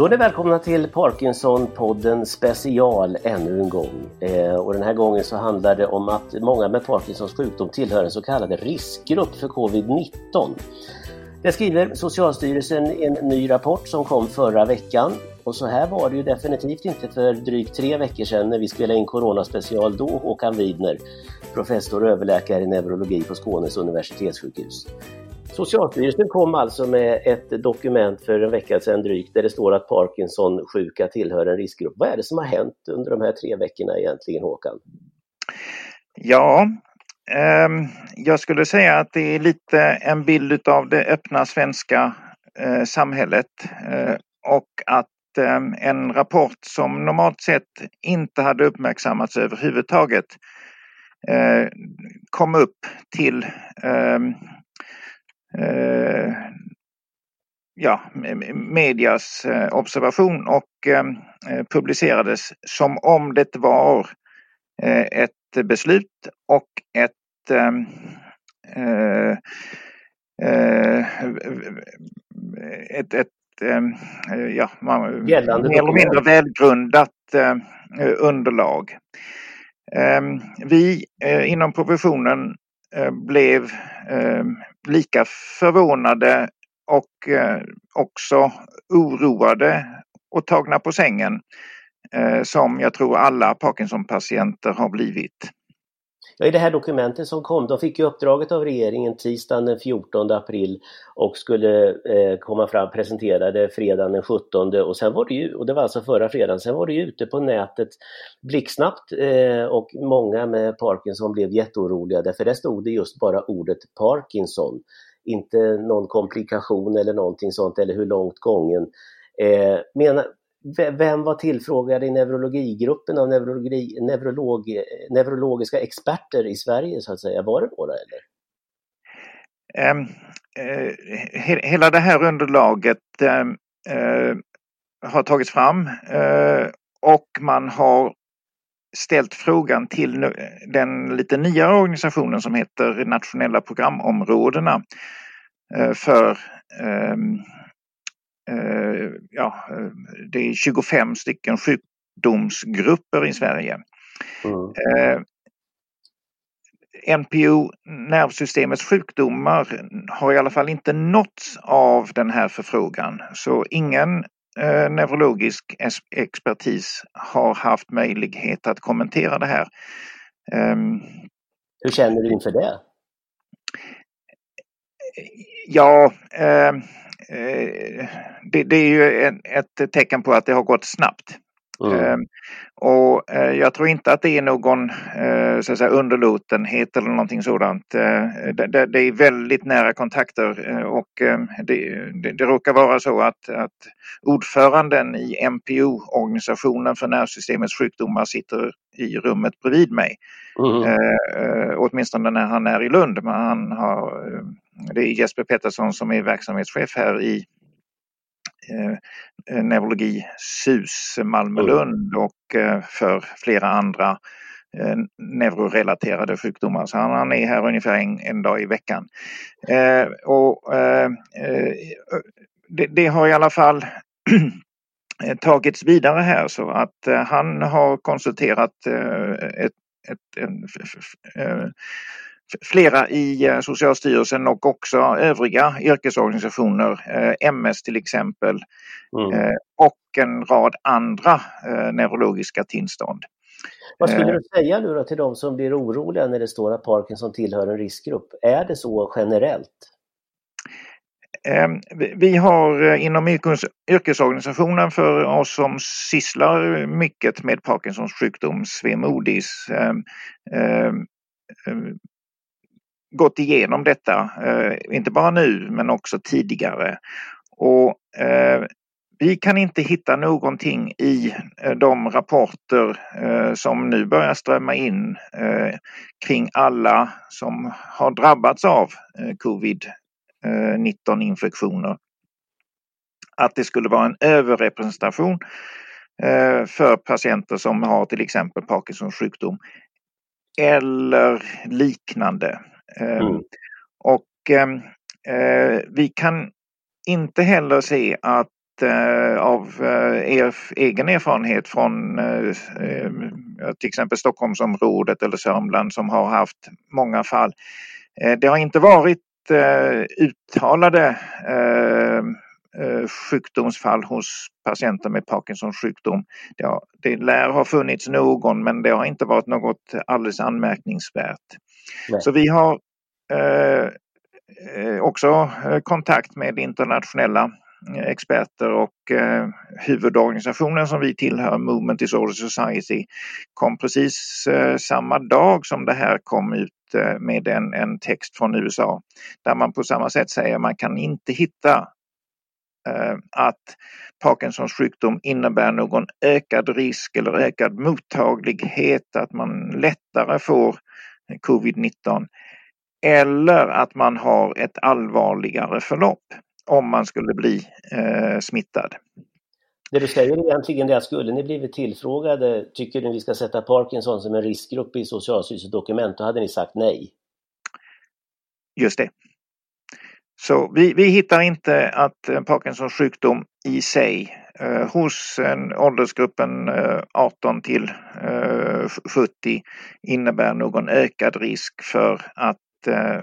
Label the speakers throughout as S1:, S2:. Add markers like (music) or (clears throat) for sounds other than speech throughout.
S1: Då är ni välkomna till Parkinson-podden special ännu en gång. Eh, och den här gången så handlar det om att många med Parkinsons sjukdom tillhör en så kallad riskgrupp för covid-19. Det skriver Socialstyrelsen i en ny rapport som kom förra veckan. Och så här var det ju definitivt inte för drygt tre veckor sedan när vi spelade in Corona-special. Då Håkan Widner, professor och överläkare i neurologi på Skånes universitetssjukhus. Socialstyrelsen kom alltså med ett dokument för en vecka sedan drygt där det står att Parkinson-sjuka tillhör en riskgrupp. Vad är det som har hänt under de här tre veckorna egentligen Håkan?
S2: Ja, eh, jag skulle säga att det är lite en bild av det öppna svenska eh, samhället eh, och att ehm, en rapport som normalt sett inte hade uppmärksammats överhuvudtaget eh, kom upp till ehm, Eh, ja, medias eh, observation och eh, publicerades som om det var ett beslut och ett ett, ett ja,
S1: Gällande
S2: mer eller mindre välgrundat underlag. Vi inom professionen Eh, blev eh, lika förvånade och eh, också oroade och tagna på sängen som jag tror alla Parkinson-patienter har blivit.
S1: Ja, I det här dokumentet som kom, de fick ju uppdraget av regeringen tisdagen den 14 april och skulle eh, komma fram, presentera det fredagen den 17 och sen var det ju, och det var alltså förra fredagen, sen var det ju ute på nätet blixtsnabbt eh, och många med Parkinson blev jätteoroliga därför där stod det just bara ordet Parkinson. Inte någon komplikation eller någonting sånt eller hur långt gången. Eh, menar, vem var tillfrågad i neurologigruppen av neurologi, neurolog, neurologiska experter i Sverige så att säga? Var det några eller?
S2: Um, uh, he hela det här underlaget uh, uh, har tagits fram eh, och man har ställt frågan till den lite nyare organisationen som heter Nationella programområdena för um, ja, eh, det är 25 stycken sjukdomsgrupper i Sverige. Mm. Eh, NPO, nervsystemets sjukdomar, har i alla fall inte nåtts av den här förfrågan. Så ingen eh, neurologisk expertis har haft möjlighet att kommentera det här. Um,
S1: Hur känner du inför det?
S2: Ja, eh, Eh, det, det, är ju en, ett tecken på att det har gått snabbt. Mm. Ehm, och eh, jag tror inte att det är någon eh, så att säga, underlåtenhet eller någonting sådant. Det, det, det är väldigt nära kontakter och det, det, det råkar vara så att, att ordföranden i MPO, organisationen för nervsystemets sjukdomar, sitter i rummet bredvid mig. Mm. åtminstone när han är i Lund. Men han har det är Jesper Pettersson som är verksamhetschef här i eh, eh neurologi SUS Malmö-Lund och eh, för flera andra eh, neurorelaterade sjukdomar. Så han, han är här ungefär en, en dag i veckan. Eh, och eh, det, det, har i alla fall (clears throat) tagits vidare här så att han har konsulterat ett, ett, en, flera i eh, Socialstyrelsen och också övriga yrkesorganisationer, eh, MS till exempel, mm. Eh, och en rad andra neurologiska tillstånd.
S1: Vad skulle du säga nu då till de som blir oroliga när det står att Parkinson tillhör en riskgrupp? Är det så generellt?
S2: Ehm, vi har inom yrkesorganisationen för oss som sysslar mycket med Parkinsons sjukdom, Svemodis, ehm, ehm, gått igenom detta, eh, inte bara nu men också tidigare. Och eh, vi kan inte hitta någonting i eh, de rapporter eh, som nu börjar strömma in eh, kring alla som har drabbats av eh, covid-19 infektioner. Att det skulle vara en överrepresentation för patienter som har till exempel Parkinsons sjukdom eller liknande. Ehm, mm. Och ehm, eh, vi kan inte heller se att eh, av eh, er egen erfarenhet från ehm, till exempel Stockholmsområdet eller Sörmland som har haft många fall. Det har inte varit uttalade sjukdomsfall hos patienter med Parkinsons sjukdom. Det, har, det lär ha funnits någon men det har inte varit något alldeles anmärkningsvärt. Nej. Så vi har eh, eh också eh, kontakt med internationella eh, experter och eh, huvudorganisationen som vi tillhör, Movement Disorder Society, kom precis eh, samma dag som det här kom ut eh, med en, en text från USA där man på samma sätt säger att man kan inte hitta att Parkinsons sjukdom innebär någon ökad risk eller ökad mottaglighet, att man lättare får covid-19 eller att man har ett allvarligare förlopp om man skulle bli eh, smittad.
S1: Det du säger egentligen är att skulle ni blivit tillfrågade, tycker ni vi ska sätta Parkinson som en riskgrupp i Socialstyrelsens dokument, då hade ni sagt nej?
S2: Just det. Så vi, vi hittar inte att Parkinsons sjukdom i sig eh, hos en åldersgruppen eh, 18 till eh, 70 innebär någon ökad risk för att eh,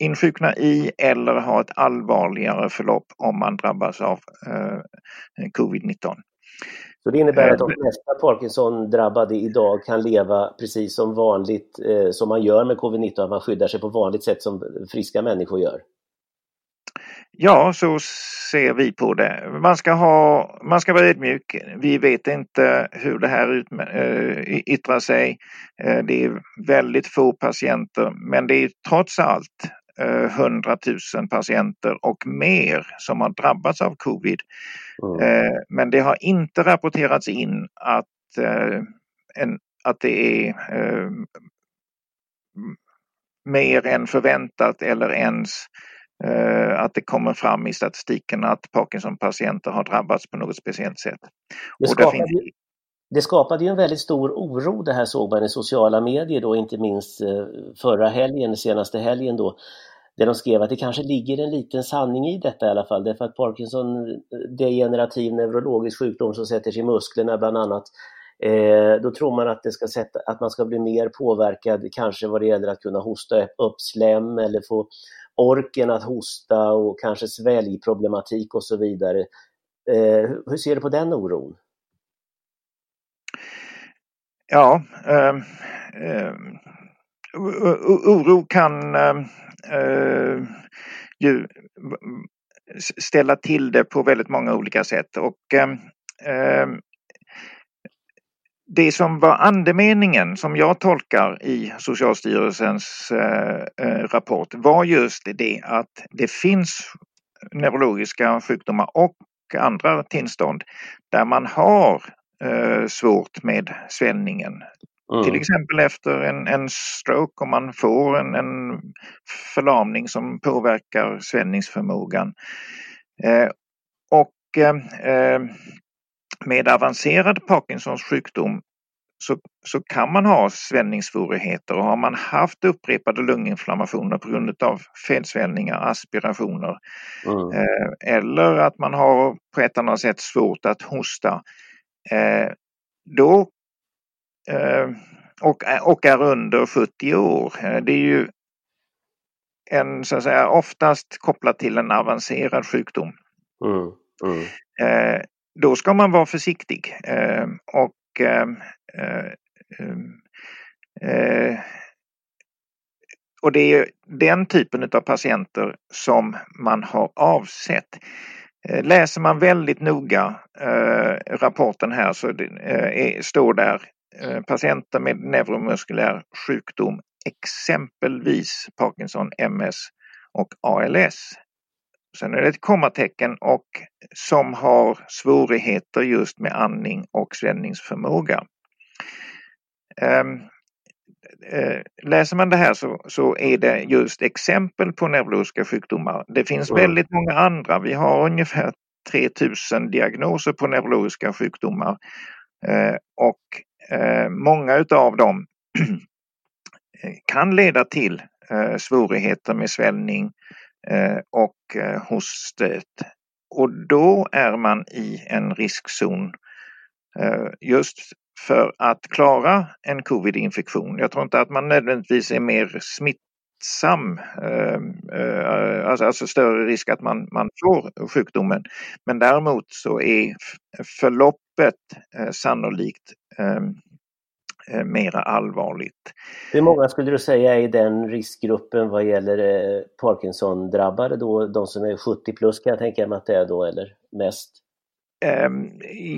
S2: insjukna i eller ha ett allvarligare förlopp om man drabbas av eh, covid-19.
S1: Så det innebär att de eh, flesta Parkinson-drabbade idag kan leva precis som vanligt eh, som man gör med covid-19, att man skyddar sig på vanligt sätt som friska människor gör?
S2: Ja, så ser vi på det. Man ska, ha, man ska vara ödmjuk. Vi vet inte hur det här ut, äh, yttrar sig. Äh, det är väldigt få patienter, men det är trots allt äh, 100 000 patienter och mer som har drabbats av covid. Mm. men det har inte rapporterats in att, en, att det är mer än förväntat eller ens Eh, att det kommer fram i statistiken att Parkinson-patienter har drabbats på något speciellt sätt.
S1: Det skapade, finns... det skapade ju en väldigt stor oro det här såg man i sociala medier då, inte minst eh, förra helgen, senaste helgen då, där de skrev att det kanske ligger en liten sanning i detta i alla fall, därför att Parkinson, degenerativ neurologisk sjukdom som sätter sig i musklerna bland annat, eh, då tror man att, det ska sätta, att man ska bli mer påverkad, kanske vad det gäller att kunna hosta upp slem eller få orken att hosta och kanske sväljproblematik och så vidare. Eh, hur ser du på den oron?
S2: Ja, eh, eh, oro kan ehm, eh, ju ställa till det på väldigt många olika sätt och eh, det som var andemeningen som jag tolkar i Socialstyrelsens eh, eh, rapport var just det att det finns neurologiska sjukdomar och andra tillstånd där man har eh, svårt med svällningen. Mm. Till exempel efter en, en stroke om man får en, en förlamning som påverkar svällningsförmågan. Och med avancerad Parkinsons sjukdom så, så kan man ha svällningssvårigheter och har man haft upprepade lunginflammationer på grund av felsvällningar, aspirationer mm. eh, eller att man har på ett annat sätt svårt att hosta. Eh, då eh, och, och är under 70 år. Eh, det är ju en, så att säga, oftast kopplat till en avancerad sjukdom. Mm. Mm. Då ska man vara försiktig. Eh, och eh, eh, mm, eh och det är den typen av patienter som man har avsett. Eh, läser man väldigt noga rapporten här så det, står där patienter med neuromuskulär sjukdom, exempelvis Parkinson, MS och ALS. Sen är det ett kommatecken och som har svårigheter just med andning och svällningsförmåga. Läser man det här så, så är det just exempel på neurologiska sjukdomar. Det finns väldigt många andra. Vi har ungefär 3000 diagnoser på neurologiska sjukdomar och många utav dem (clears throat) kan leda till svårigheter med svällning Eh, och eh, hos stöt. Och då är man i en riskzon eh, just för att klara en covid-infektion. Jag tror inte att man nödvändigtvis är mer smittsam, ehm, alltså, alltså, större risk att man, man får sjukdomen. Men däremot så är förloppet sannolikt ehm, mera allvarligt.
S1: Hur många skulle du säga är i den riskgruppen vad gäller eh, Parkinson-drabbade då? De som är 70 plus kan jag tänka mig att det är då eller mest?
S2: Ehm,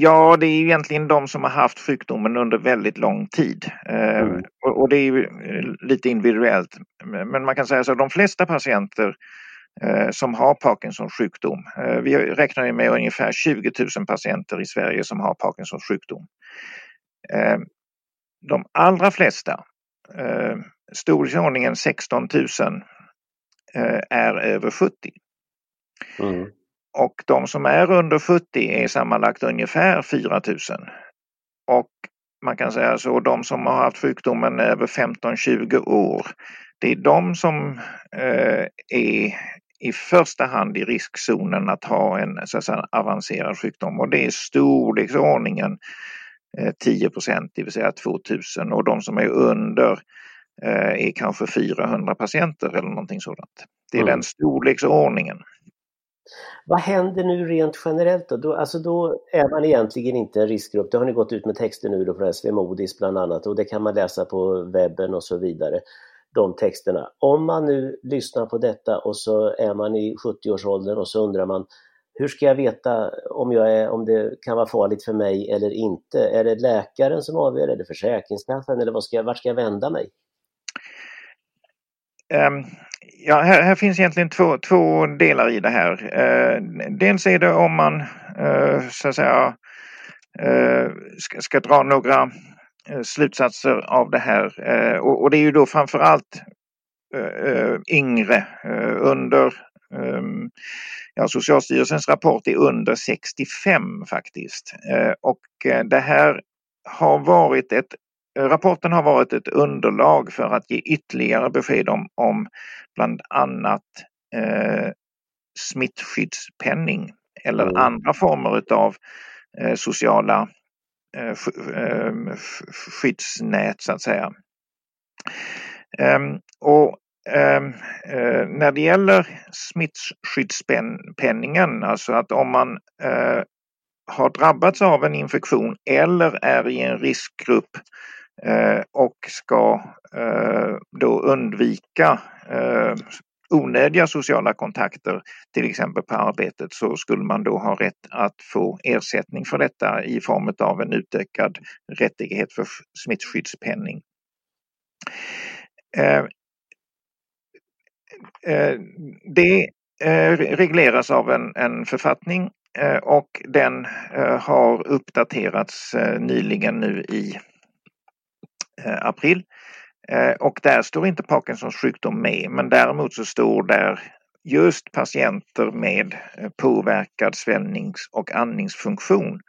S2: ja, det är egentligen de som har haft sjukdomen under väldigt lång tid. Ehm, mm. Och det är eh, lite individuellt. Men man kan säga så att de flesta patienter som har Parkinsons sjukdom. Vi räknar med ungefär 20 000 patienter i Sverige som har Parkinsons sjukdom. De allra flesta, eh, storleksordningen 16 000, eh, är över 70. Mm. Och de som är under 70 är sammanlagt ungefär 4 000. Och man kan säga så, de som har haft sjukdomen över 15-20 år, det är de som eh, är i första hand i riskzonen att ha en så att säga, avancerad sjukdom och det är storleksordningen 10 eh, procent, det vill säga 2000 och de som är under eh, är kanske 400 patienter eller någonting sådant. Det är mm. den storleksordningen.
S1: Vad händer nu rent generellt då? då? Alltså då är man egentligen inte en riskgrupp. Det har ni gått ut med texter nu då från SV Modis bland annat och det kan man läsa på webben och så vidare. De texterna. Om man nu lyssnar på detta och så är man i 70-årsåldern och så undrar man hur ska jag veta om, jag är, om det kan vara farligt för mig eller inte? Är det läkaren som avgör, är det Försäkringskassan eller vad ska jag, vart ska jag vända mig?
S2: Um, ja, här, här, finns egentligen två, två delar i det här. Uh, dels är det om man uh, så att säga uh, ska, ska, dra några eh, slutsatser av det här och, och, det är ju då framförallt yngre under Ja, Socialstyrelsens rapport är under 65 faktiskt. Eh, och eh, det här har varit ett Rapporten har varit ett underlag för att ge ytterligare besked om, om bland annat eh, smittskyddspenning eller mm. andra former utav eh, sociala eh, skyddsnät så att säga. Um, och Ehm, eh, när det gäller smittskyddspenningen, alltså att om man eh, har drabbats av en infektion eller är i en riskgrupp eh, och ska eh, då undvika eh, onödiga sociala kontakter, till exempel på arbetet, så skulle man då ha rätt att få ersättning för detta i form av en utökad rättighet för smittskyddspenning. Eh, Eh, det eh, regleras av en, en författning eh, och den har uppdaterats nyligen nu i april. Och där står inte Parkinsons sjukdom med men däremot så står där just patienter med påverkad svällnings och andningsfunktion.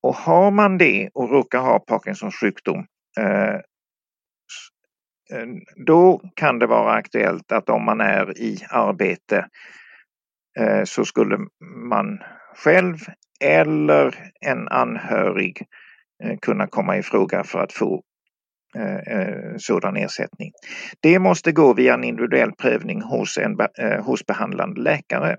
S2: Och har man det och råkar ha Parkinsons sjukdom Eh, då kan det vara aktuellt att om man är i arbete eh, så skulle man själv eller en anhörig eh, kunna komma i fråga för att få sådan ersättning. Det måste gå via en individuell prövning hos en hos behandlande läkare.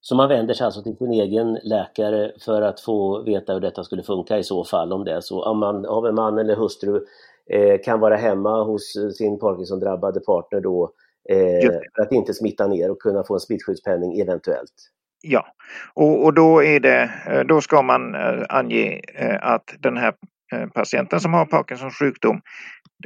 S1: Så man vänder sig alltså till sin egen läkare för att få veta hur detta skulle funka i så fall om det är så. Om man har en man eller hustru kan vara hemma hos sin Parkinson-drabbade partner då eh, för att inte smitta ner och kunna få en smittskyddspenning eventuellt.
S2: Ja, och, och då, är det, eh, då ska man eh, ange eh, att den här patienten som har Parkinsons sjukdom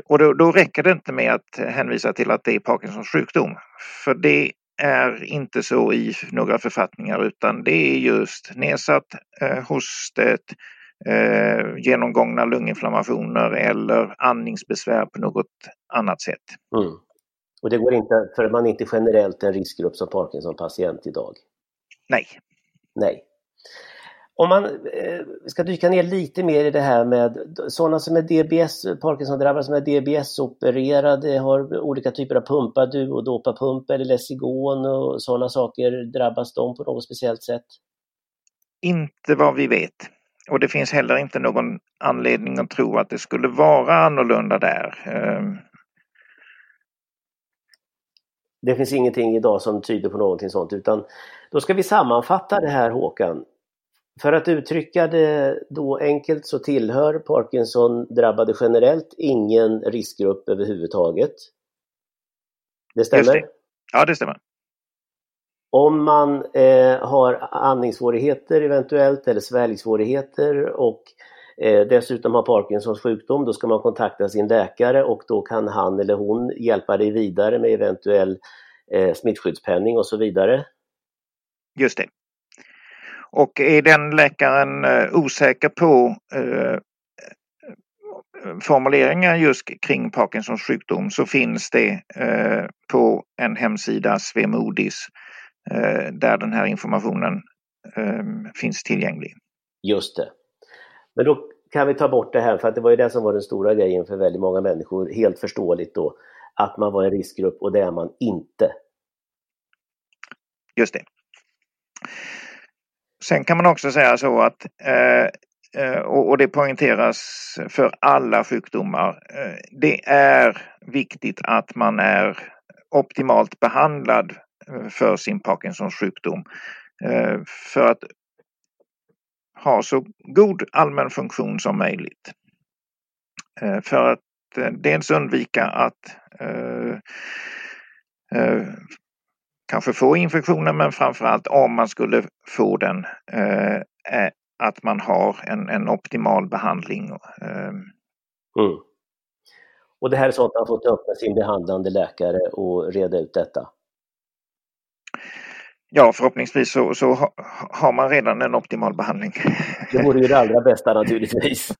S2: och då, då räcker det inte med att hänvisa till att det är Parkinsons sjukdom. För det är inte så i några författningar utan det är just nedsatt eh, hostet, eh, genomgångna lunginflammationer eller andningsbesvär på något annat sätt. Mm.
S1: Och det går inte, för man är inte generellt en riskgrupp som Parkinson-patient idag?
S2: Nej.
S1: Nej. Om man eh, ska dyka ner lite mer i det här med sådana som är DBS, Parkinson-drabbade som är DBS-opererade, har olika typer av pumpar, duodopapump eller Lessigon och sådana saker, drabbas de på något speciellt sätt?
S2: Inte vad vi vet. Och det finns heller inte någon anledning att tro att det skulle vara annorlunda där. Ehm.
S1: Det finns ingenting idag som tyder på någonting sånt utan då ska vi sammanfatta det här Håkan. För att uttrycka det då enkelt så tillhör Parkinson-drabbade generellt ingen riskgrupp överhuvudtaget. Det stämmer? Det.
S2: Ja, det stämmer.
S1: Om man eh, har andningssvårigheter eventuellt eller sväljsvårigheter och eh, dessutom har Parkinsons sjukdom, då ska man kontakta sin läkare och då kan han eller hon hjälpa dig vidare med eventuell eh, smittskyddspenning och så vidare.
S2: Just det. Och är den läkaren eh, osäker på eh, formuleringar just kring Parkinsons sjukdom så finns det eh, på en hemsida, Svemodis, där den här informationen eh, finns tillgänglig.
S1: Just det. Men då kan vi ta bort det här, för att det var ju det som var den stora grejen för väldigt många människor, helt förståeligt då, att man var en riskgrupp och det är man inte.
S2: Just det. Sen kan man också säga så att eh, eh, och det poängteras för alla sjukdomar. Eh, det är viktigt att man är optimalt behandlad Eh, för sin Parkinsons sjukdom. Eh, för att ha så god allmän funktion som möjligt. Eh, för att dels undvika att kanske få infektionen men framförallt om man skulle få den att man har en, en optimal behandling.
S1: Mm. Och det här är sånt man får ta upp med sin behandlande läkare och reda ut detta?
S2: Ja, förhoppningsvis så, så ha, har man redan en optimal behandling.
S1: Det vore ju det allra bästa naturligtvis. (laughs)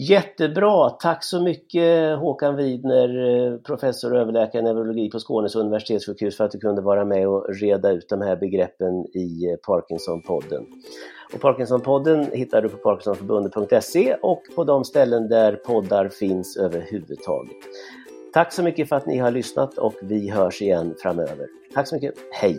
S1: Jättebra! Tack så mycket Håkan Widner, professor och överläkare i neurologi på Skånes universitetssjukhus för att du kunde vara med och reda ut de här begreppen i Parkinsonpodden. Och Parkinsonpodden hittar du på parkinsonförbundet.se och på de ställen där poddar finns överhuvudtaget. Tack så mycket för att ni har lyssnat och vi hörs igen framöver. Tack så mycket, hej!